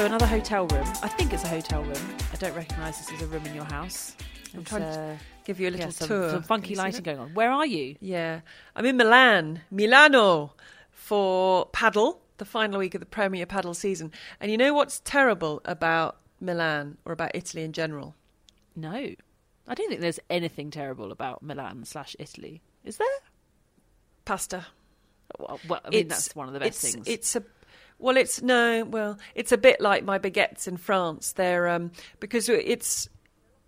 So another hotel room. I think it's a hotel room. I don't recognise this as a room in your house. I'm It's, trying to uh, give you a little yeah, some, tour. some funky Can you see lighting going on. Where are you? Yeah, I'm in Milan, Milano, for padel, the final week of the Premier Padel season. And you know what's terrible about Milan or about Italy in general? No, I don't think there's anything terrible about Milan slash Italy. Is there? Pasta. Well, well, I mean, It's- that's one of the best it's, things. It's a well, it's no, well, it's a bit like my baguettes in France. They're um, because it's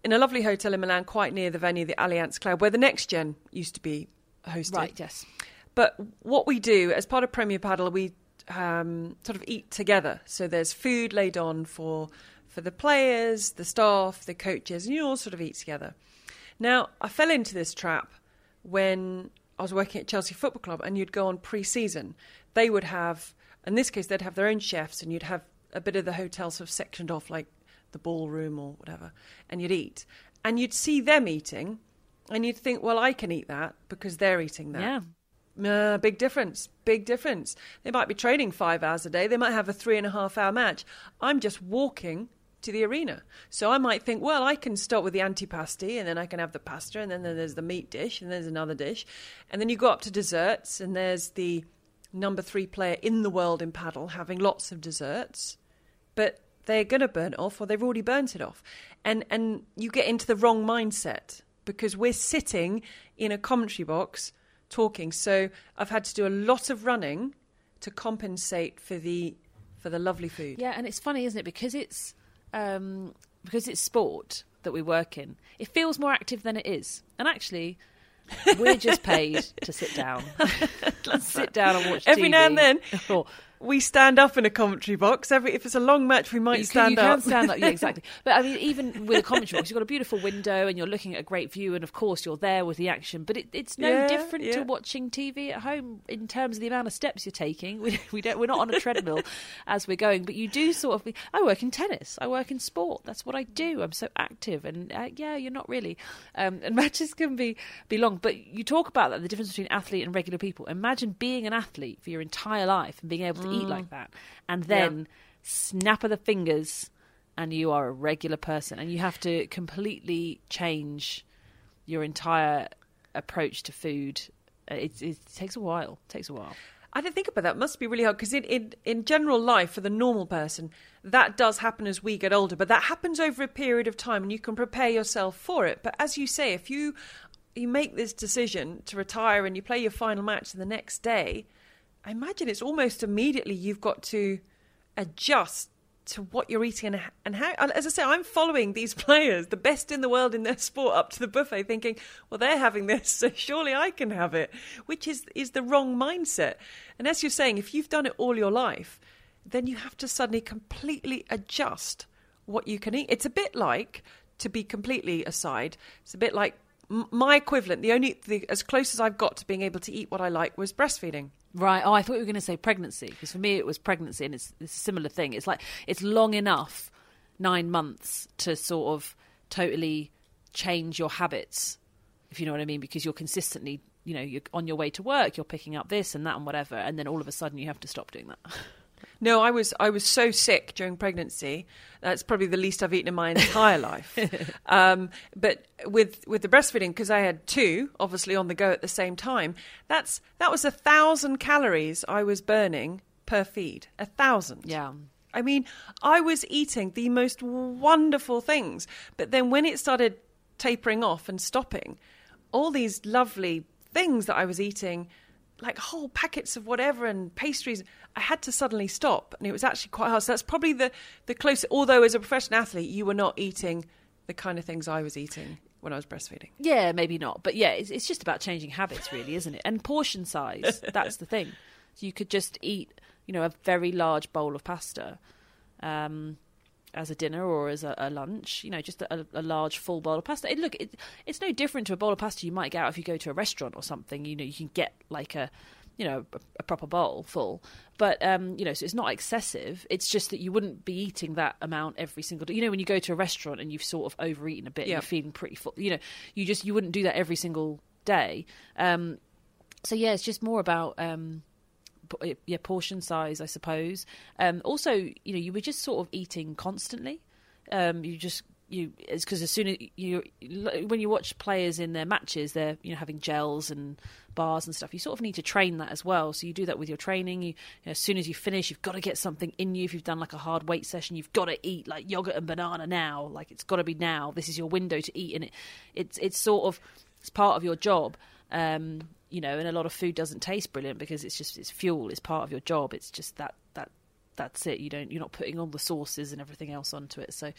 in a lovely hotel in Milan, quite near the venue, the Allianz Cloud, where the Next Gen used to be hosted. right. Yes. But what we do as part of Premier Padel, we um, sort of eat together. So there's food laid on for for the players, the staff, the coaches, and you all sort of eat together. Now, I fell into this trap when I was working at Chelsea Football Club, and you'd go on pre-season. They would have, in this case, they'd have their own chefs, and you'd have a bit of the hotel sort of sectioned off, like the ballroom or whatever, and you'd eat, and you'd see them eating, and you'd think, well, I can eat that because they're eating that. Yeah. Uh, big difference. Big difference. They might be training five hours a day. They might have a three and a half hour match. I'm just walking to the arena. So I might think, well, I can start with the antipasti and then I can have the pasta and then there's the meat dish and there's another dish. And then you go up to desserts and there's the number three player in the world in padel having lots of desserts. But they're going to burn it off or they've already burnt it off. And, and you get into the wrong mindset because we're sitting in a commentary box talking. So I've had to do a lot of running to compensate for the for the lovely food. Yeah, and it's funny, isn't it? Because it's um, because it's sport that we work in. It feels more active than it is, and actually, we're just paid to sit down, sit down and watch. Every now and then, Or- we stand up in a commentary box. Every if it's a long match, we might you stand can, you up. Can stand up, yeah, exactly. But I mean, even with a commentary box, you've got a beautiful window and you're looking at a great view, and of course you're there with the action. But it, it's no Yeah, different yeah. to watching TV at home in terms of the amount of steps you're taking. We, we don't, we're not on a treadmill as we're going, but you do sort of. I work in tennis. I work in sport. That's what I do. I'm so active, and uh, yeah, you're not really. Um, and matches can be be long, but you talk about that the difference between athlete and regular people. Imagine being an athlete for your entire life and being able to eat like that, and then snap of the fingers and you are a regular person. And you have to completely change your entire approach to food. Uh, it, it takes a while. It takes a while. I didn't think about that. It must be really hard because in, in in general life for the normal person, that does happen as we get older, but that happens over a period of time, and you can prepare yourself for it. But as you say, if you you make this decision to retire and you play your final match the next day, I imagine it's almost immediately you've got to adjust to what you're eating and, and how. As I say, I'm following these players, the best in the world in their sport, up to the buffet, thinking, well, they're having this, so surely I can have it, which is is the wrong mindset. And as you're saying, if you've done it all your life, then you have to suddenly completely adjust what you can eat. It's a bit like, to be completely aside, it's a bit like my equivalent. The only the, as close as I've got to being able to eat what I like was breastfeeding. Right oh i thought you were going to say pregnancy because for me it was pregnancy and it's, it's a similar thing. It's like it's long enough nine months to sort of totally change your habits if you know what i mean because you're consistently you know you're on your way to work you're picking up this and that and whatever and then all of a sudden you have to stop doing that No, I was I was so sick during pregnancy. That's probably the least I've eaten in my entire life. Um, but with with the breastfeeding, because I had two, obviously on the go at the same time. That's that was a thousand calories I was burning per feed. A thousand. yeah I mean, I was eating the most wonderful things, but then when it started tapering off and stopping, all these lovely things that I was eating, like whole packets of whatever and pastries, I had to suddenly stop, and it was actually quite hard. So that's probably the the closest. Although as a professional athlete, you were not eating the kind of things I was eating when I was breastfeeding. Yeah, maybe not. But yeah, it's, it's just about changing habits, really, isn't it? And portion size. that's the thing. So you could just eat, you know, a very large bowl of pasta. Um, as a dinner or as a, a lunch, you know, just a, a, large full bowl of pasta. It, look, it, it's no different to a bowl of pasta you might get out if you go to a restaurant or something. You know, you can get like a, you know, a, a proper bowl full. But um, you know, so it's not excessive. It's just that you wouldn't be eating that amount every single day. You know, when you go to a restaurant and you've sort of overeaten a bit, Yeah. you're feeling pretty full. You know, you just you wouldn't do that every single day. Um, so yeah, it's just more about um, yeah portion size, I suppose. Um, also, you know, you were just sort of eating constantly. Um, you just you it's because as soon as you when you watch players in their matches, they're you know having gels and bars and stuff. You sort of need to train that as well. So you do that with your training. You, you know, as soon as you finish, you've got to get something in you. If you've done like a hard weight session, you've got to eat like yogurt and banana now. Like it's got to be now. This is your window to eat, and it it's it's sort of it's part of your job. Um, you know, and a lot of food doesn't taste brilliant because it's just it's fuel. It's part of your job. It's just that that that's it. You don't you're not putting all the sauces and everything else onto it. So.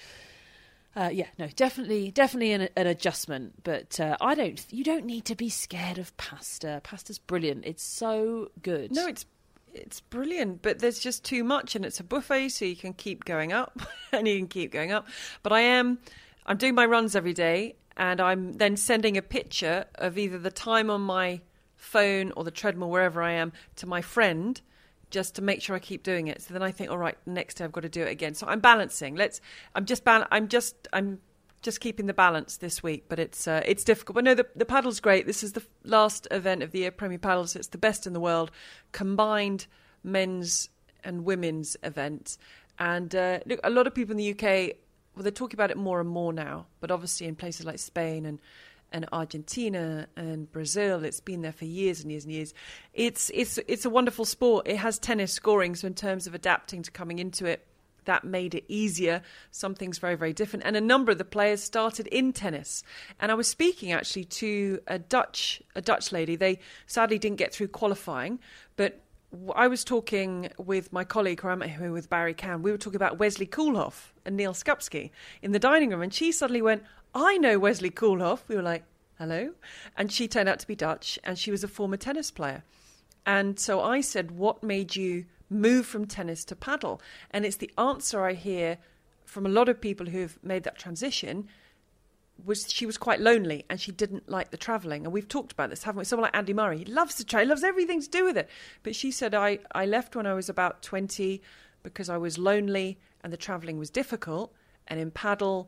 Uh, yeah, no, definitely, definitely an, an adjustment. But uh, I don't. You don't need to be scared of pasta. Pasta's brilliant. It's so good. No, it's it's brilliant, but there's just too much, and it's a buffet, so you can keep going up, and you can keep going up. But I am, I'm doing my runs every day, and I'm then sending a picture of either the time on my phone or the treadmill, wherever I am, to my friend, just to make sure I keep doing it. So then I think, all right, next day I've got to do it again. So I'm balancing. Let's. I'm just. Bal- I'm just. I'm just keeping the balance this week, but it's uh, it's difficult. But no, the the padel's great. This is the last event of the year, Premier Padels. It's the best in the world, combined men's and women's event. And uh, look, a lot of people in the UK, well, they're talking about it more and more now. But obviously, in places like Spain and and Argentina and Brazil, it's been there for years and years and years. It's it's it's a wonderful sport. It has tennis scoring, so in terms of adapting to coming into it that made it easier. Some things very, very different. And a number of the players started in tennis. And I was speaking actually to a Dutch a Dutch lady. They sadly didn't get through qualifying, but I was talking with my colleague, who I'm here with Barry Cowan. We were talking about Wesley Koolhof and Neal Skupski in the dining room, and she suddenly went, "I know Wesley Koolhof." We were like, "Hello," and she turned out to be Dutch, and she was a former tennis player. And so I said, What made you move from tennis to padel? And it's the answer I hear from a lot of people who've made that transition was she was quite lonely and she didn't like the travelling. And we've talked about this, haven't we? Someone like Andy Murray, he loves to travel, loves everything to do with it. But she said, I, I left when I was about 20 because I was lonely and the travelling was difficult. And in padel,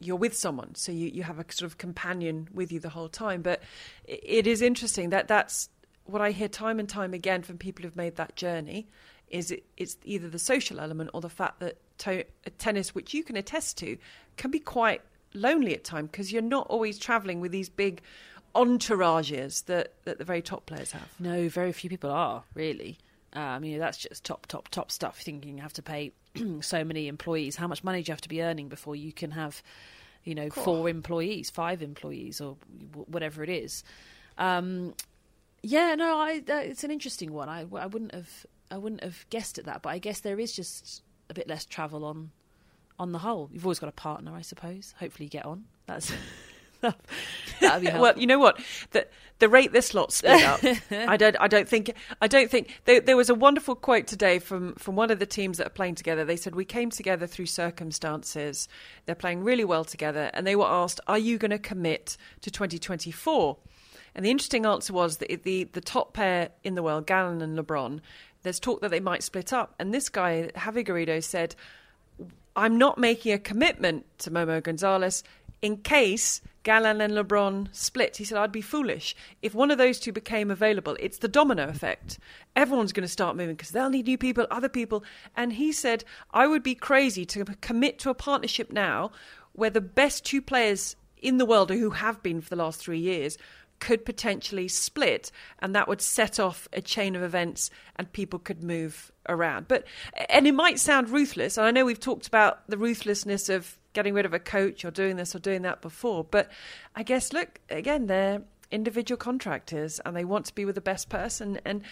you're with someone, so you, you have a sort of companion with you the whole time. But it is interesting that that's what I hear time and time again from people who've made that journey. Is it, it's either the social element or the fact that to, tennis, which you can attest to, can be quite lonely at times because you're not always travelling with these big entourages that, that the very top players have. No, very few people are really. Um, you know, that's just top, top, top stuff. Thinking you have to pay so many employees. How much money do you have to be earning before you can have, you know, four employees, five employees, or w- whatever it is? Um, yeah, no, I, uh, it's an interesting one. I, I wouldn't have, I wouldn't have guessed at that, but I guess there is just a bit less travel on, on the whole. You've always got a partner, I suppose. Hopefully, you get on. That's helpful. Well, you know what? The the rate this lot split up. I don't. I don't think. I don't think. There, there was a wonderful quote today from from one of the teams that are playing together. They said we came together through circumstances. They're playing really well together, and they were asked, "Are you going to commit to 2024?" And the interesting answer was that the the top pair in the world, Galán and Lebrón. There's talk that they might split up, and this guy Javi Garrido said, I'm not making a commitment to Momo Gonzalez in case Galán and Lebrón split. He said, I'd be foolish. If one of those two became available, it's the domino effect. Everyone's going to start moving because they'll need new people, other people. And he said, I would be crazy to commit to a partnership now where the best two players in the world who have been for the last three years could potentially split and that would set off a chain of events and people could move around. But and it might sound ruthless and i know we've talked about the ruthlessness of getting rid of a coach or doing this or doing that before but i guess look again they're individual contractors and they want to be with the best person and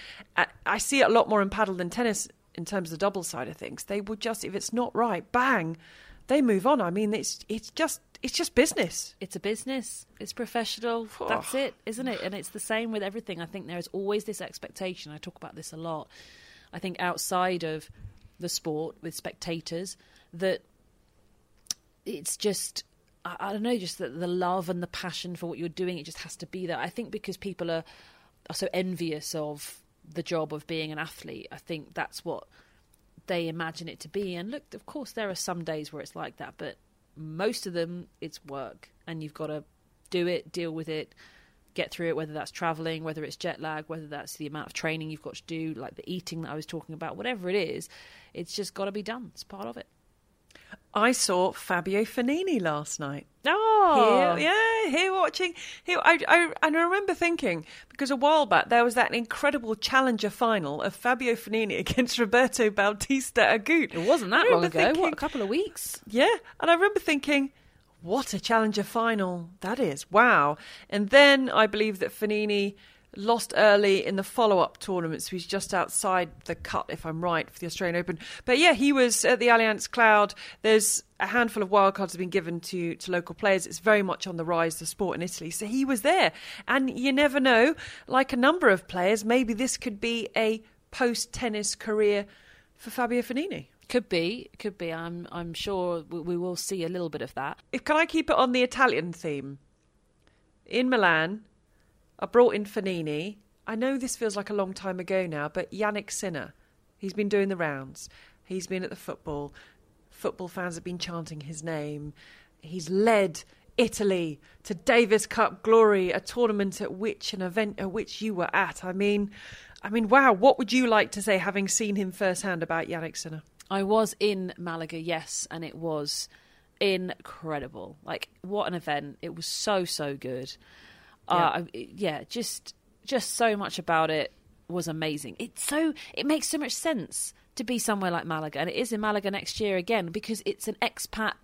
I, see it a lot more in padel than tennis in terms of the double side of things. They would just if it's not right bang they move on. I mean it's it's just it's just business. It's a business. It's professional. That's it, isn't it? And it's the same with everything. I think there is always this expectation. I talk about this a lot. I think outside of the sport with spectators that it's just I, I don't know, just the, the love and the passion for what you're doing. It just has to be there. I think because people are are so envious of the job of being an athlete. I think that's what they imagine it to be. And look, of course, there are some days where it's like that, but most of them, it's work, and you've got to do it, deal with it, get through it. Whether that's traveling, whether it's jet lag, whether that's the amount of training you've got to do, like the eating that I was talking about, whatever it is, it's just got to be done. It's part of it. I saw Fabio Fognini last night. Oh, Here, yeah, here watching. Here, I, I, and I remember thinking because a while back there was that incredible challenger final of Fabio Fognini against Roberto Bautista Agut. It wasn't that long ago. thinking- What, a couple of weeks? Yeah, and I remember thinking, what a challenger final that is! Wow. And then I believe that Fognini lost early in the follow-up tournament, so he's just outside the cut, if I'm right, for the Australian Open. But yeah, he was at the Allianz Cloud. There's a handful of wildcards have been given to, to local players. It's very much on the rise, the sport in Italy. So he was there. And you never know, like a number of players, maybe this could be a post-tennis career for Fabio Fognini. Could be, could be. I'm, I'm sure we, we will see a little bit of that. if can I keep it on the Italian theme? In Milan, I brought in Fognini. I know this feels like a long time ago now, but Jannik Sinner, he's been doing the rounds. He's been at the football. Football fans have been chanting his name. He's led Italy to Davis Cup glory, a tournament at which an event at which you were at. I mean, I mean, wow. What would you like to say, having seen him firsthand, about Jannik Sinner? I was in Malaga, yes, and it was incredible. Like what an event! It was so so good. Uh, I- yeah, just just so much about it was amazing. It's so it makes so much sense to be somewhere like Malaga, and it is in Malaga next year again because it's an expat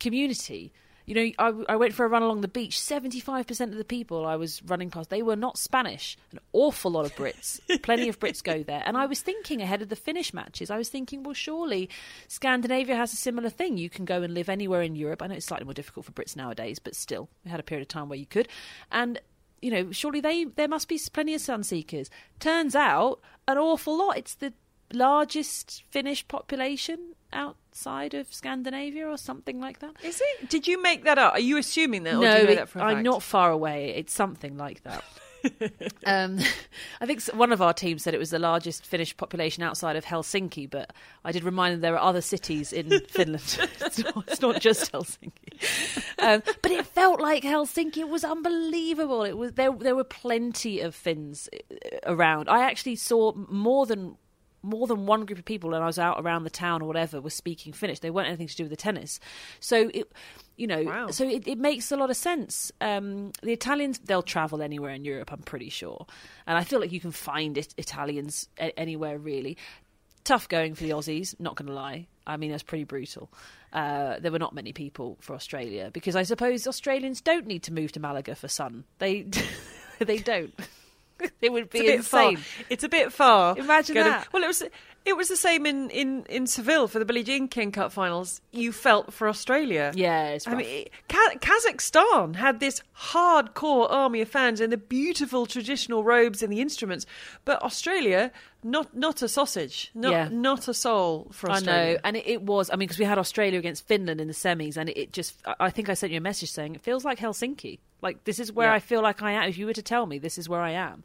community. You know, I, I went for a run along the beach. Seventy-five percent of the people I was running past, they were not Spanish. An awful lot of Brits. Plenty of Brits go there. And I was thinking ahead of the Finnish matches. I was thinking, well, surely Scandinavia has a similar thing. You can go and live anywhere in Europe. I know it's slightly more difficult for Brits nowadays, but still, we had a period of time where you could. And you know, surely they there must be plenty of sun seekers. Turns out, an awful lot. It's the largest Finnish population outside of Scandinavia or something like that. Is it? Did you make that up? Are you assuming that? Or no, do you know it- that I'm not far away. It's something like that. um, I think one of our teams said it was the largest Finnish population outside of Helsinki, but I did remind them there are other cities in Finland. it's, not, it's not just Helsinki. Um, but it felt like Helsinki. It was unbelievable. It was there. There were plenty of Finns uh, around. I actually saw more than more than one group of people and I was out around the town or whatever was speaking Finnish. They weren't anything to do with the tennis. So it you know Wow. so it, it makes a lot of sense. Um, the Italians they'll travel anywhere in Europe, I'm pretty sure. And I feel like you can find it, Italians a- anywhere really. Tough going for the Aussies, not going to lie. I mean, that's pretty brutal. Uh, there were not many people for Australia because I suppose Australians don't need to move to Malaga for sun. They they don't. it would be It's insane. far. It's a bit far. Imagine Go to- that. well, it was it was the same in, in, in Seville for the Billie Jean King Cup finals. You felt for Australia. Yeah, it's I mean, Ka- Kazakhstan had this hardcore army of fans in the beautiful traditional robes and the instruments, but Australia, not not a sausage, not Yeah. not a soul for Australia. I know, and it, it was. I mean, because we had Australia against Finland in the semis, and it, it just. I think I sent you a message saying it feels like Helsinki. Like this is where Yeah. I feel like I am. If you were to tell me this is where I am,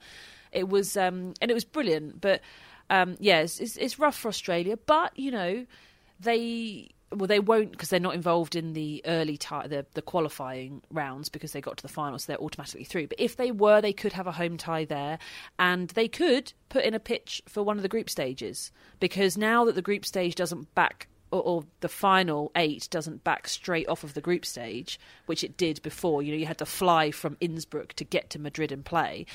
it was, um, and it was brilliant. But um, yeah, it's, it's, it's rough for Australia, but you know, they. Well, they won't because they're not involved in the early tie, the the qualifying rounds because they got to the final, so they're automatically through. But if they were, they could have a home tie there, and they could put in a pitch for one of the group stages because now that the group stage doesn't back or, or the final eight doesn't back straight off of the group stage, which it did before. You know, you had to fly from Innsbruck to get to Madrid and play.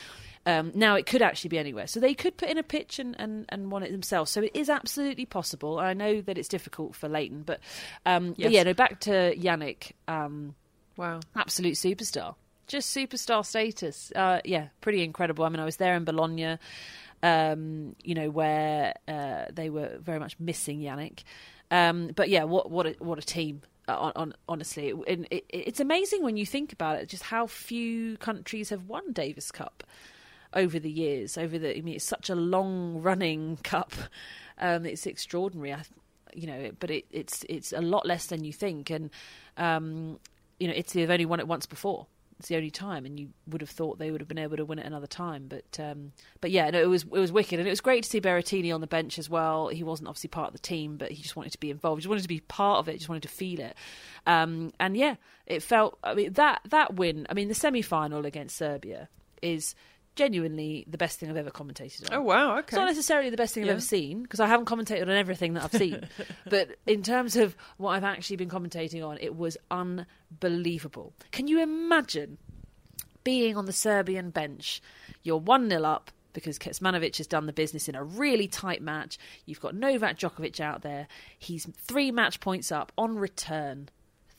Um, now it could actually be anywhere, so they could put in a pitch and, and, and won it themselves. So it is absolutely possible. I know that it's difficult for Lleyton, but, um, but yeah, no. Back to Jannik, um, Wow. absolute superstar, just superstar status. Uh, yeah, pretty incredible. I mean, I was there in Bologna, um, you know, where uh, they were very much missing Jannik. Um, but yeah, what what a, what a team! uh, on, on, honestly, and it, it's amazing when you think about it, just how few countries have won Davis Cup over the years. Over the, I mean, it's such a long running cup. Um, it's extraordinary, I, you know. But it, it's it's a lot less than you think, and um, you know, Italy have only won it once before. It's the only time, and you would have thought they would have been able to win it another time. But um, but yeah, no, it was it was wicked, and it was great to see Berrettini on the bench as well. He wasn't obviously part of the team, but he just wanted to be involved. He just wanted to be part of it. Just wanted to feel it. Um, and yeah, it felt. I mean that that win. I mean the semi final against Serbia is genuinely the best thing I've ever commentated on. Oh wow, okay. It's not necessarily the best thing Yeah. I've ever seen because I haven't commentated on everything that I've seen. but in terms of what I've actually been commentating on, it was unbelievable. Can you imagine being on the Serbian bench? You're 1 0 up because Kecmanovic has done the business in a really tight match. You've got Novak Djokovic out there. He's three match points up on return.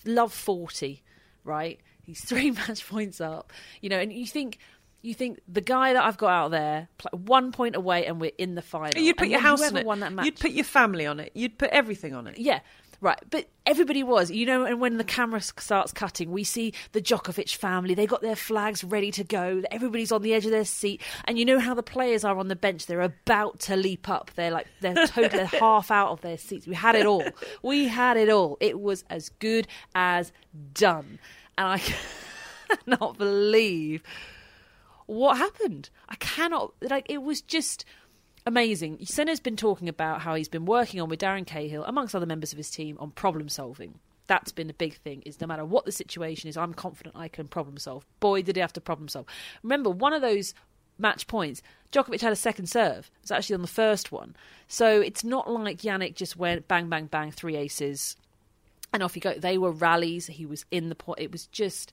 Love 40, right? He's three match points up. You know, and you think. You think the guy that I've got out there, one point away, and we're in the final. You'd put And your house on it. Won that match, You'd put your family on it. You'd put everything on it. yeah, right. But everybody was, you know, and when the camera starts cutting, we see the Djokovic family. They got their flags ready to go. Everybody's on the edge of their seat, and you know how the players are on the bench. They're about to leap up. They're like they're totally half out of their seats. We had it all. We had it all. It was as good as done, and I cannot believe what happened. I cannot like it was just amazing. Sinner's been talking about how he's been working on with Darren Cahill, amongst other members of his team, on problem solving. That's been a big thing. Is no matter what the situation is, I'm confident I can problem solve. Boy, did he have to problem solve! Remember, one of those match points, Djokovic had a second serve. It was actually on the first one, so it's not like Jannik just went bang, bang, bang, three aces, and off you go. They were rallies. He was in the pot. It was just,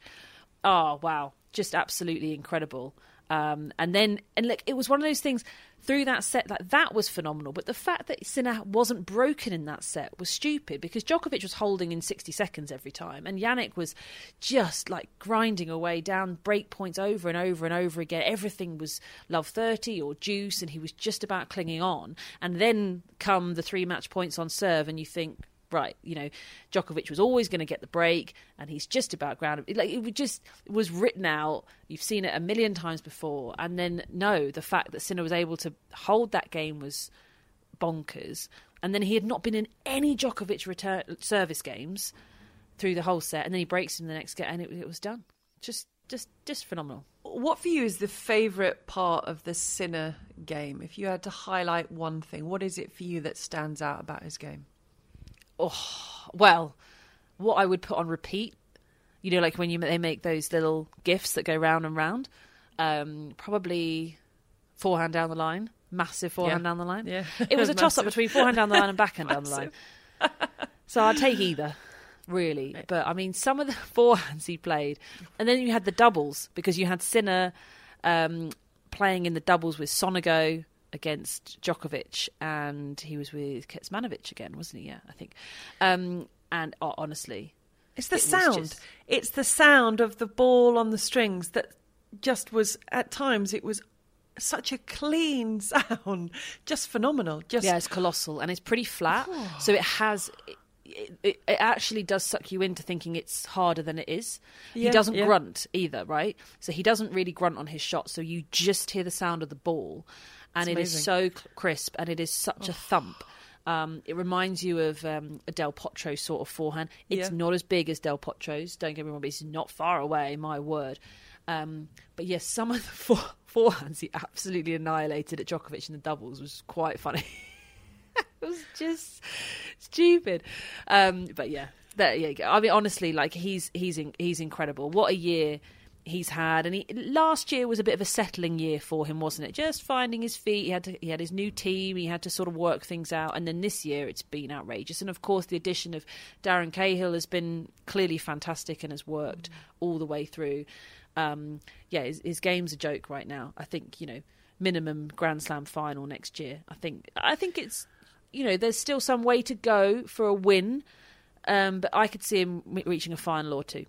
oh wow, just absolutely incredible. Um, and then, and look, it was one of those things through that set that that was phenomenal. But the fact that Sinner wasn't broken in that set was stupid because Djokovic was holding in 60 seconds every time, and Jannik was just like grinding away down break points over and over and over again. Everything was love 30 or juice, and he was just about clinging on. And then come the three match points on serve, and you think, right, you know, Djokovic was always going to get the break, and he's just about ground. Like it just was written out. You've seen it a million times before, and then no, the fact that Sinner was able to hold that game was bonkers. And then he had not been in any Djokovic return service games through the whole set, and then he breaks in the next game, and it, it was done. Just, just, just phenomenal. What for you is the favourite part of the Sinner game? If you had to highlight one thing, what is it for you that stands out about his game? Well, what I would put on repeat, you know, like when you they make those little gifts that go round and round. Um, probably forehand down the line, massive forehand Yeah. down the line. Yeah. it was a toss up between forehand down the line and backhand down the line. So I'd take either, really. But I mean, some of the forehands he played, and then you had the doubles because you had Sinner um, playing in the doubles with Sonego against Djokovic, and he was with Kecmanovic again, wasn't he? Yeah, I think. Um, and oh, honestly, It's the It sound. just- It's the sound of the ball on the strings that just was at times it was such a clean sound, just phenomenal. Just yeah, it's colossal and it's pretty flat, so it has. It, it, it actually does suck you into thinking it's harder than it is. he doesn't yeah. grunt either, right? So he doesn't really grunt on his shot. So you just hear the sound of the ball, and It's it is so crisp and it is such a thump. Um, it reminds you of um, a Del Potro sort of forehand. It's Yeah. not as big as Del Potro's. Don't get me wrong, but it's not far away. My word. Um, but yes, some of the fore- forehands he absolutely annihilated at Djokovic in the doubles was quite funny. it was just stupid. Um, but yeah, there you go. I mean, honestly, like he's he's in, he's incredible. What a year he's had, and he last year was a bit of a settling year for him, wasn't it? Just finding his feet. He had to, he had his new team. He had to sort of work things out, and then this year it's been outrageous. And of course, the addition of Darren Cahill has been clearly fantastic and has worked all the way through. Um, yeah, his, his game's a joke right now. I think you know minimum Grand Slam final next year. I think I think it's you know there's still some way to go for a win, um, but I could see him reaching a final or two.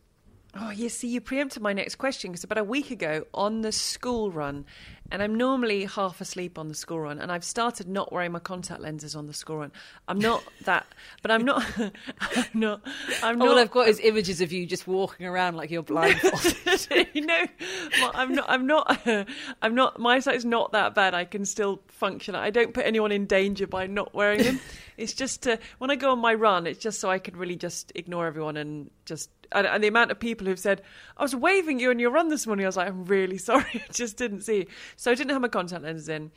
Oh, you see, you preempted my next question because about a week ago on the school run, and I'm normally half asleep on the school run, and I've started not wearing my contact lenses on the school run. I'm not that, but I'm not. I'm not. I'm all I've got is images of you just walking around like you're blindfolded. you know, I'm not. I'm not. I'm not. My eyesight's not that bad. I can still function. I don't put anyone in danger by not wearing them. it's just to, when I go on my run, it's just so I can really just ignore everyone and just. And, and the amount of people who've said, "I was waving you on your run this morning," I was like, "I'm really sorry, I just didn't see." So I didn't have my contact lenses in.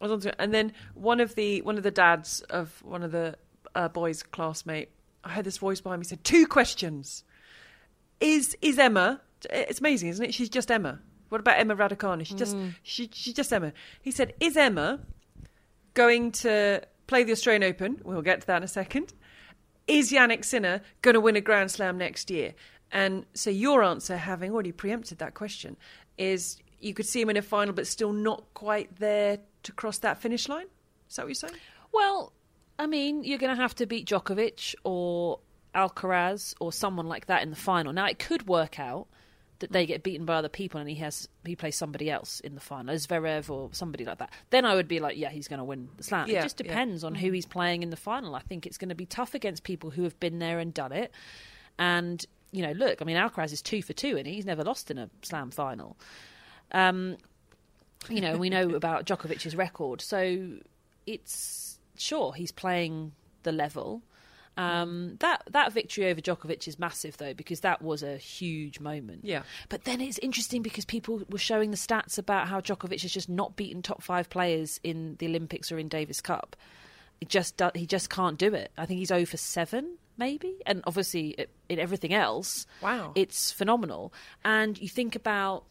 I was on to, and then one of the one of the dads of one of the uh, boys' classmate, I heard this voice behind me said, two questions is is Emma? It's amazing, isn't it? She's just Emma. What about Emma Raducanu? She's just she, she's just Emma. He said, "Is Emma going to play the Australian Open?" We'll get to that in a second. Is Jannik Sinner going to win a Grand Slam next year? And so your answer, having already preempted that question, is you could see him in a final, but still not quite there to cross that finish line. Is that what you're saying? well, I mean, you're going to have to beat Djokovic or Alcaraz or someone like that in the final. Now, it could work out that they get beaten by other people and he has he plays somebody else in the final, Zverev or somebody like that. Then I would be like, yeah, he's going to win the slam. Yeah, it just yeah. depends on who he's playing in the final. I think it's going to be tough against people who have been there and done it. And you know, look, I mean, Alcaraz is two for two, and he's never lost in a slam final. Um, you know, we know about Djokovic's record, so it's sure he's playing the level. Um, that that victory over Djokovic is massive though because that was a huge moment. Yeah. But then it's interesting because people were showing the stats about how Djokovic has just not beaten top five players in the Olympics or in Davis Cup. It just do, he just can't do it. I think he's over seven maybe, and obviously it, in everything else, Wow. it's phenomenal. And you think about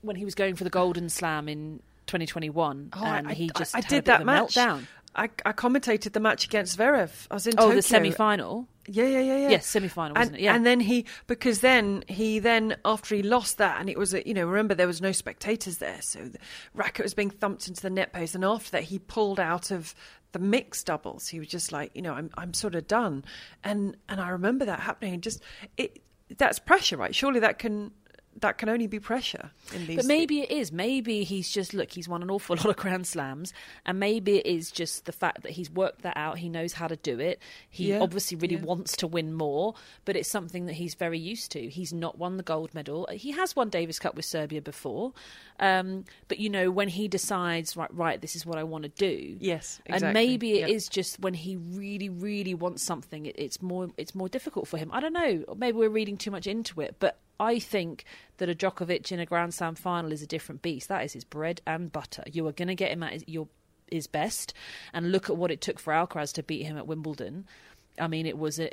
when he was going for the Golden Slam in 2021, and he just Oh, I, a did that meltdown. I, I commentated the match against Zverev. I was in Oh, Tokyo. the semi-final. Yeah, yeah, yeah, yeah. Yes, semi-final, wasn't and, it? Yeah. And then he, because then he then after he lost that, and it was a, you know remember there was no spectators there, so the racket was being thumped into the net post, and after that he pulled out of the mixed doubles. He was just like, you know, I'm I'm sort of done, and and I remember that happening. And just it that's pressure, right? Surely that can that can only be pressure in these. But maybe it is. Maybe he's just look. He's won an awful lot of Grand Slams, and maybe it is just the fact that he's worked that out. He knows how to do it. He Yeah, obviously really yeah. wants to win more, but it's something that he's very used to. He's not won the gold medal. He has won Davis Cup with Serbia before, um, but you know when he decides, right, right, this is what I want to do. Yes, and exactly. maybe it is just when he really, really wants something. It, it's more, it's more difficult for him. I don't know. Maybe we're reading too much into it, but I think that a Djokovic in a Grand Slam final is a different beast. That is his bread and butter. You are going to get him at his, your his best, and look at what it took for Alcaraz to beat him at Wimbledon. I mean, it was an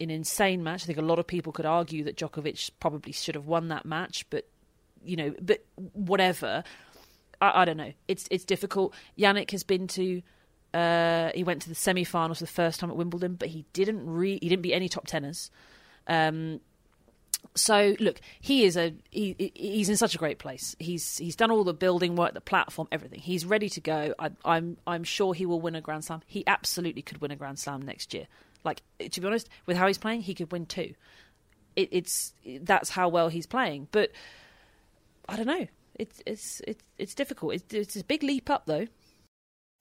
an insane match. I think a lot of people could argue that Djokovic probably should have won that match, but you know, but whatever. I, I don't know. It's it's difficult. Jannik has been to. Uh, he went to the semi-finals for the first time at Wimbledon, but he didn't re- he didn't beat any top tenors. Um, so look, he is a he, he- he's in such a great place. He's he's done all the building work, the platform, everything. He's ready to go. I, I'm I'm sure he will win a Grand Slam. He absolutely could win a Grand Slam next year. Like to be honest, with how he's playing, he could win two. It, it's that's how well he's playing. But I don't know. It's it's it's it's difficult. It's, it's a big leap up though.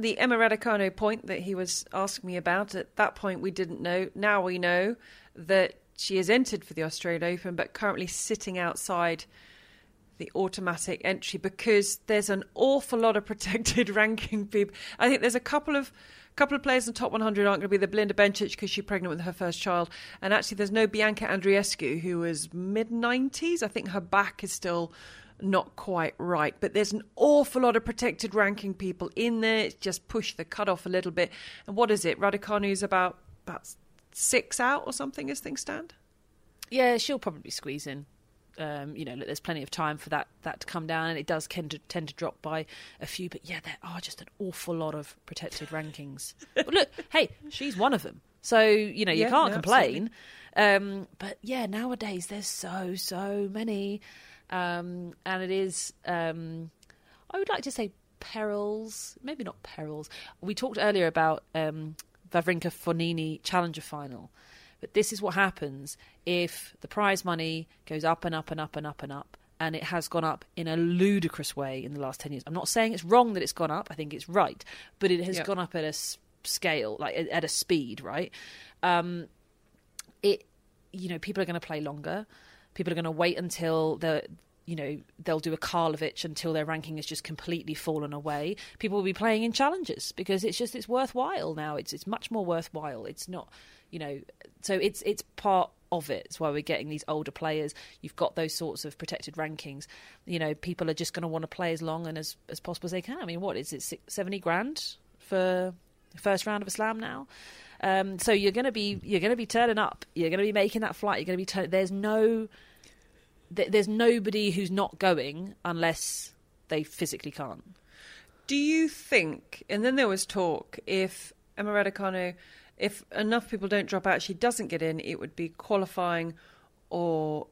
the Emma Raducanu point that he was asking me about, at that point we didn't know. Now we know that she has entered for the Australian Open, but currently sitting outside the automatic entry because there's an awful lot of protected ranking people. I think there's a couple of couple of players in the top 100 aren't going to be the Belinda Bencic because she's pregnant with her first child, and actually there's no Bianca Andreescu who is mid 90s. I think her back is still not quite right, but there's an awful lot of protected ranking people in there. It's just pushed the cutoff a little bit. And what is it? Raducanu's about about six out or something as things stand. Yeah, she'll probably squeeze in. Um, you know, look, there's plenty of time for that that to come down, and it does tend to tend to drop by a few. But yeah, there are just an awful lot of protected rankings. but look, hey, she's one of them, so you know you Yeah, can't no, complain. Um, but yeah, nowadays there's so so many, um, and it is. Um, I would like to say perils, maybe not perils. We talked earlier about um, Wawrinka Fognini Challenger Final, but this is what happens if the prize money goes up and up and up and up and up, and it has gone up in a ludicrous way in the last ten years. I'm not saying it's wrong that it's gone up. I think it's right, but it has Yeah. gone up at a scale, like at- at a speed, right? Um, it you know people are going to play longer people are going to wait until the you know they'll do a Karlovic until their ranking has just completely fallen away. People will be playing in challenges because it's just it's worthwhile now. It's it's much more worthwhile. It's not you know so it's it's part of it. It's why we're getting these older players. You've got those sorts of protected rankings. You know people are just going to want to play as long and as as possible as they can. I mean what is it six- 70 grand for the first round of a slam now um, so you're going to be you're going to be turning up. You're going to be making that flight. You're going to be turn- there's no th- there's nobody who's not going unless they physically can't. Do you think? And then there was talk if Emma Raducanu, if enough people don't drop out, she doesn't get in. It would be qualifying, or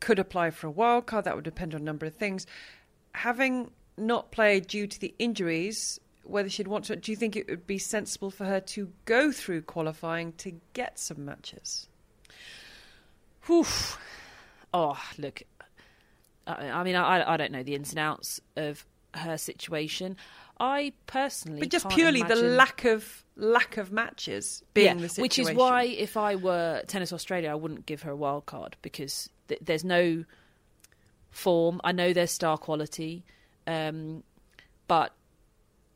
could apply for a wild card. That would depend on a number of things. Having not played due to the injuries, whether she'd want to, do you think it would be sensible for her to go through qualifying to get some matches? Whew. Oh, look. I, I mean, I, I don't know the ins and outs of her situation. I personally, But just purely the lack of lack of matches being the situation. Which is why, if I were Tennis Australia, I wouldn't give her a wild card because th- there's no form. I know there's star quality, um, but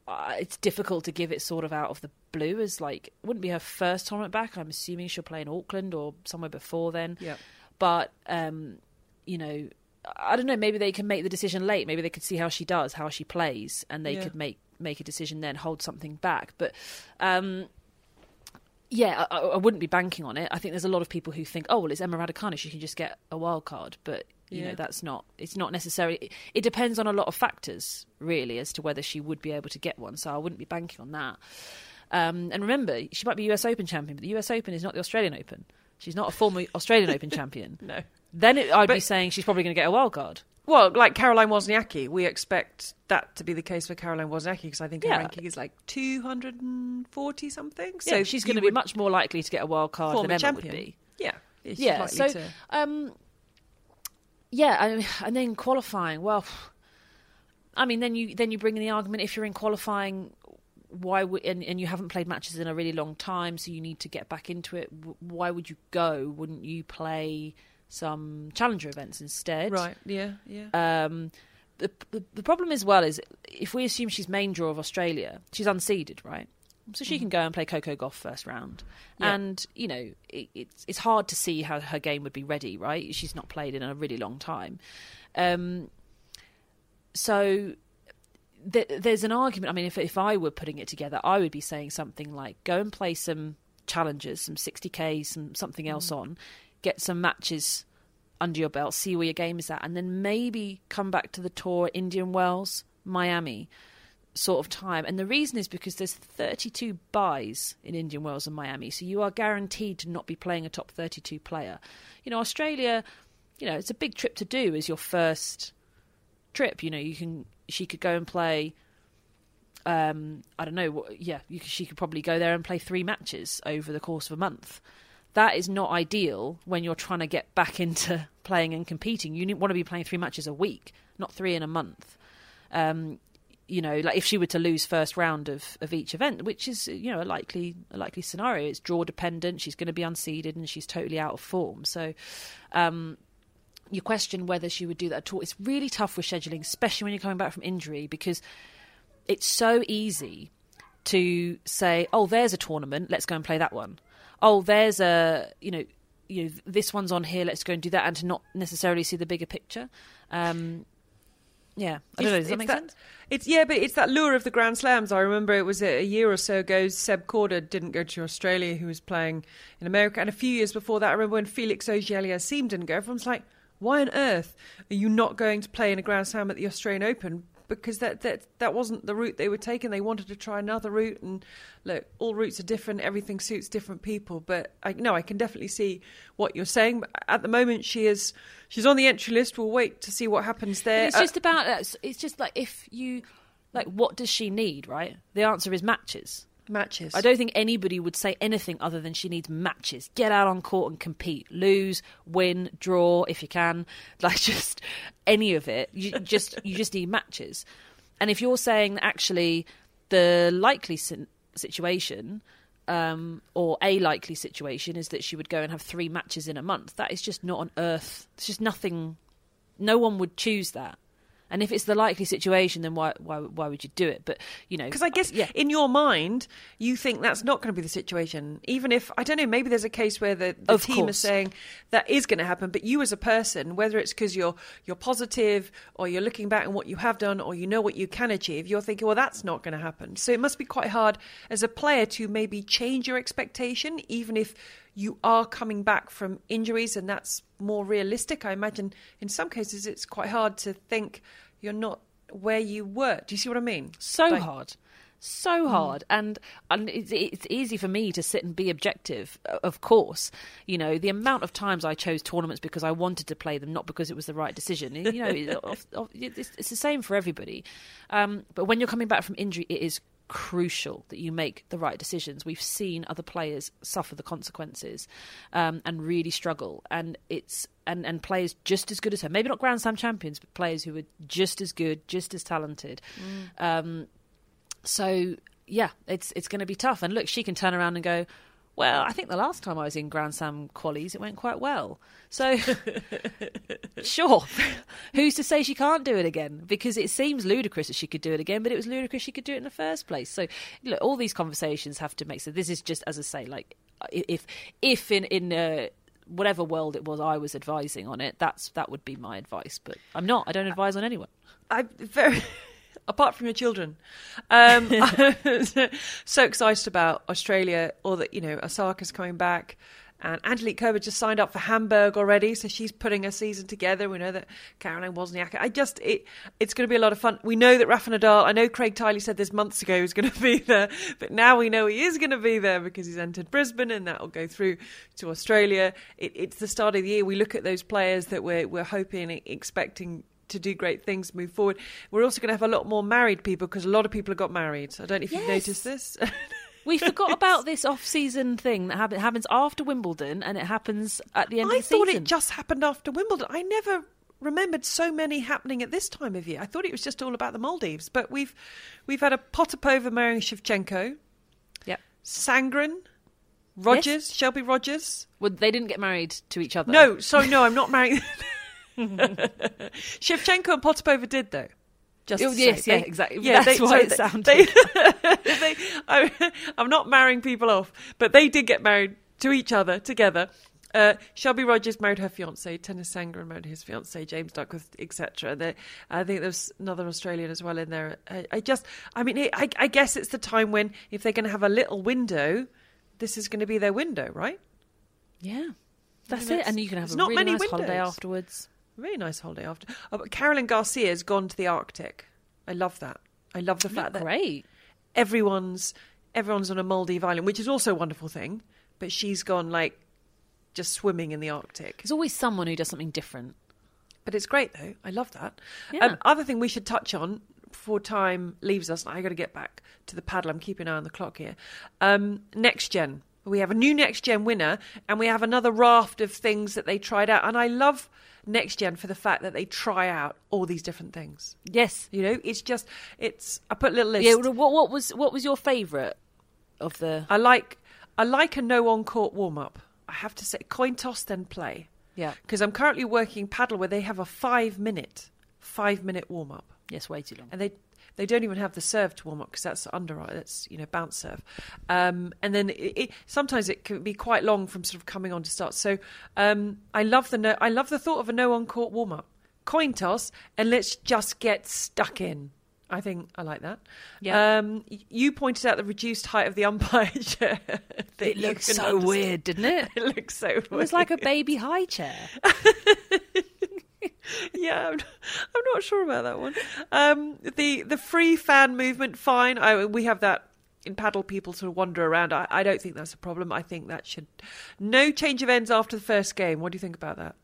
uh, it's difficult to give it sort of out of the blue as like wouldn't be her first tournament back. I'm assuming she'll play in Auckland or somewhere before then. Yeah. But um, you know, I don't know. Maybe they can make the decision late. Maybe they could see how she does, how she plays, and they Yeah. could make make a decision then, hold something back. But um, yeah, I, I wouldn't be banking on it. I think there's a lot of people who think, oh well, it's Emma Raducanu, she can just get a wild card. But you Yeah. know, that's not. It's not necessarily. It, it depends on a lot of factors, really, as to whether she would be able to get one. So I wouldn't be banking on that. Um, and remember, she might be US Open champion, but the US Open is not the Australian Open. She's not a former Australian Open champion. No. Then it, I'd be saying she's probably going to get a wild card. Well, like Caroline Wozniacki, we expect that to be the case for Caroline Wozniacki because I think her Yeah. ranking is like 240 something. So she's going to be much more likely to get a wild card than Emma champion. would be. Yeah. yeah. likely So, to- um, yeah, and, and then qualifying. Well, I mean, then you then you bring in the argument if you're in qualifying, why would and, and you haven't played matches in a really long time, so you need to get back into it. Why would you go? Wouldn't you play some challenger events instead? right. Yeah. Yeah. Um, the, the the problem as well is if we assume she's main draw of Australia, she's unseeded, right? So she can go and play Coco Gauff first round, Yeah. and you know it, it's it's hard to see how her game would be ready, right? She's not played in a really long time, um, so th- there's an argument. I mean, if if I were putting it together, I would be saying something like, go and play some challenges, some 60k, some something else on, get some matches under your belt, see where your game is at, and then maybe come back to the tour, Indian Wells, Miami, sort of time. And the reason is because there's 32 buys in Indian Wells and Miami, so you are guaranteed to not be playing a top 32 player. You know, Australia, you know, it's a big trip to do as your first trip. You know, you can she could go and play. Um, I don't know. what- Yeah, you she could probably go there and play three matches over the course of a month. That is not ideal when you're trying to get back into playing and competing. You want to be playing three matches a week, not three in a month. Um, you know, like if she were to lose first round of, of each event, which is you know a likely a likely scenario, it's draw dependent. She's going to be unseeded and she's totally out of form. So, um, you question whether she would do that at all. It's really tough with scheduling, especially when you're coming back from injury, because it's so easy to say, "Oh, there's a tournament. Let's go and play that one." Oh, there's a you know, you know, this one's on here. Let's go and do that, and to not necessarily see the bigger picture. Um, yeah, I don't know. Does that make that, sense? It's yeah, but it's that lure of the Grand Slams. I remember it was a, a year or so ago. Seb Korda didn't go to Australia, who was playing in America, and a few years before that, I remember when Felix Auger-Aliassime didn't go. Everyone's like, why on earth are you not going to play in a Grand Slam at the Australian Open? Because that that that wasn't the route they were taking. They wanted to try another route, and look, all routes are different. Everything suits different people. But I no, I can definitely see what you're saying. But at the moment, she is she's on the entry list. We'll wait to see what happens there. It's Uh, just about it's- it's just like if you like what does she need, right? The answer is matches. Matches. I don't think anybody would say anything other than she needs matches. Get out on court and compete. Lose, win, draw if you can. Like just any of it. You just you just need matches. And if you're saying that actually the likely situation um, or a likely situation is that she would go and have three matches in a month, that is just not on earth. It's just nothing. No one would choose that. And if it's the likely situation, then why why why would you do it? But you know, Because I guess uh, yeah. in your mind, you think that's not going to be the situation. Even if, I don't know, maybe there's a case where the, the team course. is saying that is going to happen, but you as a person, whether it's because you're, you're positive or you're looking back on what you have done or you know what you can achieve, you're thinking, well, that's not going to happen. So it must be quite hard as a player to maybe change your expectation, even if you are coming back from injuries and that's more realistic. I imagine in some cases it's quite hard to think you're not where you were. Do you see what I mean? so Like- hard so hard and and it's, it's easy for me to sit and be objective of course you know the amount of times i chose tournaments because i wanted to play them not because it was the right decision you know it's, it's the same for everybody um, but when you're coming back from injury it is crucial that you make the right decisions. We've seen other players suffer the consequences um, and really struggle. And it's and, and players just as good as her. Maybe not grand slam champions but players who are just as good just as talented. Um, so yeah, it's it's going to be tough. And look, she can turn around and go, "Well, I think the last time I was in Grand Slam qualies, it went quite well." So sure, who's to say she can't do it again? Because it seems ludicrous that she could do it again, but it was ludicrous she could do it in the first place. So look, all these conversations have to make. So this is just as I say, like if if in in uh, whatever world it was I was advising on it, that's that would be my advice. But I'm not. I don't advise on anyone. I'm very. Apart from your children, um, so excited about Australia, or that you know Osaka's coming back, and Angelique Kerber just signed up for Hamburg already, so she's putting a season together. We know that Caroline Wozniacki. I just it it's going to be a lot of fun. We know that Rafa Nadal. I know Craig Tiley said this months ago he was going to be there, but now we know he is going to be there because he's entered Brisbane, and that will go through to Australia. It, it's the start of the year. We look at those players that we're we're hoping, expecting to do great things, move forward. We're also going to have a lot more married people because a lot of people have got married. I don't know if you've noticed this. We forgot about this off-season thing that happens after Wimbledon, and it happens at the end I of the thought season. it just happened after Wimbledon. I never remembered so many happening at this time of year. I thought it was just all about the Maldives, but we've we've had a Potapova marrying Shevchenko, Yep. Sandgren, Rogers, Shelby Rogers. Well, they didn't get married to each other. No, so no, I'm not marrying. Shevchenko and Potapova did though. Just Oh, yes, say. yeah, exactly. That's why sorry, it sounded- They, they, I, I'm not marrying people off, but they did get married to each other together. Uh, Shelby Rogers married her fiance, Tennys Sandgren married his fiance, James Duckworth, etc. I think there's another Australian as well in there. I, I just, I mean, it, I, I guess it's the time when if they're going to have a little window, this is going to be their window, right? Yeah, that's mean, it. And you can have a not really many nice holiday windows. afterwards. Very nice holiday after. Oh, but Caroline Garcia has gone to the Arctic. I love that. I love the fact that Great. everyone's everyone's on a Maldive island, which is also a wonderful thing. But she's gone like just swimming in the Arctic. There's always someone who does something different. But it's great though. I love that. Yeah. Um, other thing we should touch on before time leaves us, and I got to get back to the padel. I'm keeping an eye on the clock here. Um, next gen. We have a new next gen winner, and we have another raft of things that they tried out. And I love next gen for the fact that they try out all these different things. Yes. You know, it's just it's. I put a little list. Yeah. What, what was what was your favourite of the? I like I like a no on court warm up. I have to say, coin toss then play Yeah. because I'm currently working padel where they have a five minute five minute warm up, Yes. Way too long. and they they don't even have the serve to warm up because that's under that's you know bounce serve, um, and then it, it, sometimes it can be quite long from sort of coming on to start. So um, I love the no, I love the thought of a no on court warm up, coin toss, and let's just get stuck in. I think I like that. Yeah. Um, you pointed out the reduced height of the umpire chair. that It looks so understand. weird, didn't it? It looks so. It was like a baby high chair. yeah, I'm, I'm not sure about that one. Um, the the free fan movement, fine. I, we have that in padel. People sort of wander around. I, I don't think that's a problem. I think that should no change of ends after the first game. What do you think about that?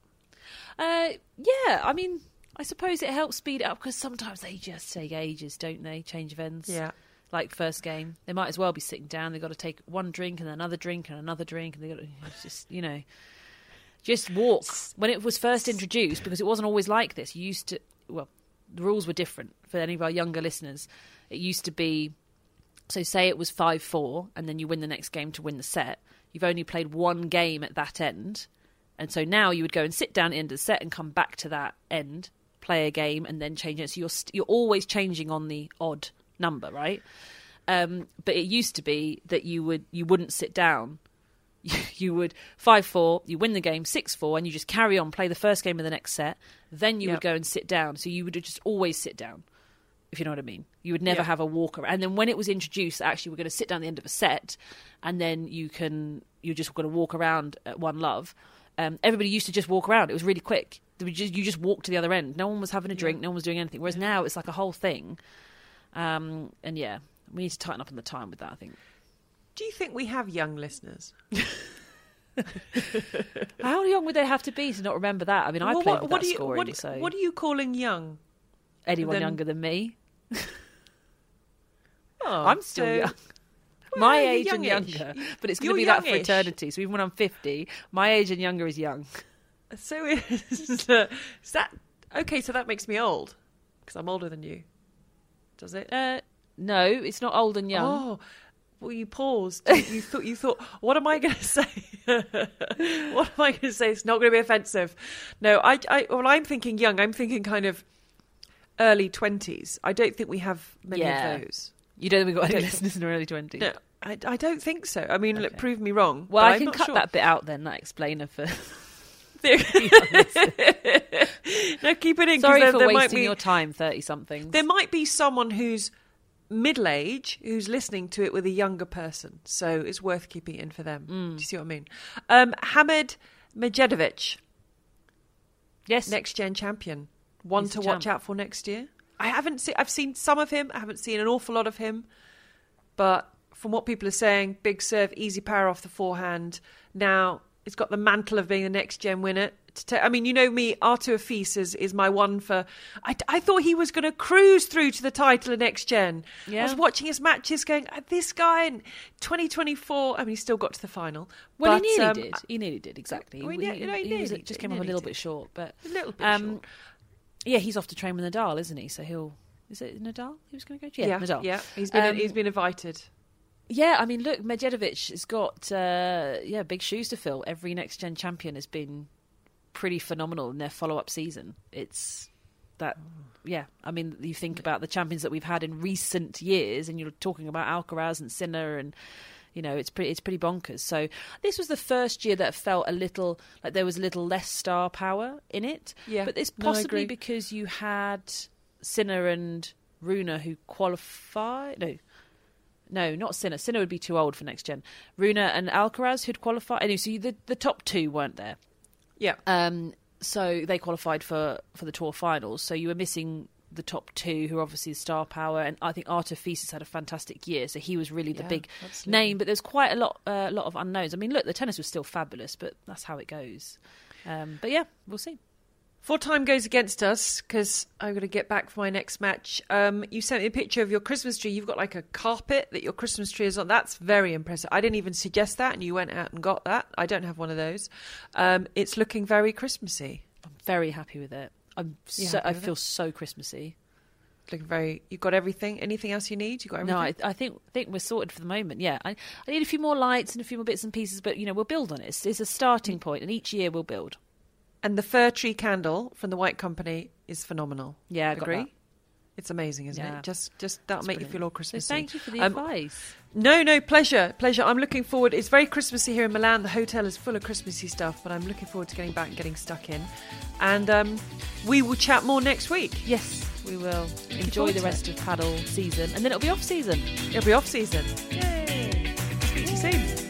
Uh, yeah, I mean, I suppose it helps speed it up because sometimes they just take ages, don't they? Change of ends. Yeah. Like first game, they might as well be sitting down. They've got to take one drink and then another drink and another drink, and they got to just you know, just walk. When it was first introduced, because it wasn't always like this. You used to well, the rules were different for any of our younger listeners. It used to be so say it was five four, and then you win the next game to win the set. You've only played one game at that end, and so now you would go and sit down at the end of the set and come back to that end, play a game, and then change it. So you're st- you're always changing on the odd number, right? Um, but it used to be that you would you wouldn't sit down. You would five four, you win the game six four, and you just carry on, play the first game of the next set. Then you Yep. would go and sit down. So you would just always sit down, if you know what I mean. You would never Yeah. have a walk around. And then when it was introduced, actually we're going to sit down at the end of a set, and then you can you're just going to walk around at one love. Um, everybody used to just walk around. It was really quick. Just, you just walk to the other end. No one was having a drink. No one was doing anything. Whereas now it's like a whole thing. Um, and yeah, we need to tighten up on the time with that. I think. Do you think we have young listeners? How young would they have to be to not remember that? I mean, I Well, played what, with what that do you, scoring. what, so what are you calling young? anyone then- younger than me, Oh, I'm still so- young. My you're age and younger, but it's going you're to be that for eternity. So even when I'm 50, my age and younger is young. So is, uh, is that okay? So that makes me old because I'm older than you. Does it? Uh, no, it's not old and young. Oh, well, you paused. You, thought. You thought. What am I going to say? what am I going to say? It's not going to be offensive. No, I. I. Well, I'm thinking young. I'm thinking kind of early twenties. I don't think we have many Yeah. of those. You don't think we've got any listeners in their early 20s? No, I, I don't think so. I mean, look, Okay. prove me wrong. Well, I I'm can cut sure. that bit out then, that explainer for. no, keep it in. Sorry there, for there might wasting be, your time, 30 somethings. There might be someone who's middle age who's listening to it with a younger person, so it's worth keeping in for them. Mm. Do you see what I mean? Um, Hamad Medjedovic, Yes. next gen champion, one He's to watch out for next year. I haven't seen. I've seen some of him. I haven't seen an awful lot of him, but from what people are saying, big serve, easy power off the forehand. Now it's got the mantle of being the next gen winner. To ta- I mean, you know me, Arthur Fils is, is my one for. I, I thought he was going to cruise through to the title of next gen. I was watching his matches, going, "Ah, this guy in 2024. I mean, he still got to the final. well, but, he nearly um, did. He nearly did, exactly. Well, he He- ne- know, he he was- nearly just did, came up a little did. bit short, but A little bit um, short. yeah, he's off to train with Nadal, isn't he? So he'll. Is it Nadal he was going to go to? Yeah, Yeah, Nadal. yeah. He's been Um, he's been invited. Yeah, I mean, look, Medjedovic has got uh, yeah big shoes to fill. Every next gen champion has been pretty phenomenal in their follow up season. It's that yeah. I mean, you think about the champions that we've had in recent years, and you're talking about Alcaraz and Sinner, and you know it's pretty it's pretty bonkers. So this was the first year that felt a little like there was a little less star power in it. Yeah, but it's possibly agree. because you had Sinner and Rune who qualified. No, no, not Sinner. Sinner would be too old for next gen. Rune and Alcaraz who'd qualify. Anyway, so you- the the top two weren't there. Yeah. Um, so they qualified for for the tour finals. So you were missing the top two, who are obviously the star power, and I think Arthur Fils had a fantastic year. So he was really the Yeah, big absolutely. name. But there's quite a lot a lot of unknowns. I mean, look, the tennis was still fabulous, but that's how it goes. Um, but yeah, we'll see. Before time goes against us, because I'm going to get back for my next match, um, you sent me a picture of your Christmas tree. You've got like a carpet that your Christmas tree is on. That's very impressive. I didn't even suggest that, and you went out and got that. I don't have one of those. Um, it's looking very Christmassy. I'm very happy with it. I'm so, I feel so Christmassy. Looking very. You've got everything. Anything else you need? You got everything. No, I, I think think we're sorted for the moment. Yeah, I, I need a few more lights and a few more bits and pieces, but you know we'll build on it. It's, it's a starting point, and each year we'll build. And the fir tree candle from the White Company is phenomenal. Yeah, I agree. It's amazing, isn't Yeah. it? Just, just that'll make you feel all So Christmassy. thank you for the Um, advice. No, no, pleasure, pleasure. I'm looking forward. It's very Christmassy here in Milan. The hotel is full of Christmassy stuff, but I'm looking forward to getting back and getting stuck in. And um, we will chat more next week. Yes, we will enjoy the rest of padel season, and then it'll be off season. It'll be off season. Yay! Speak to you soon.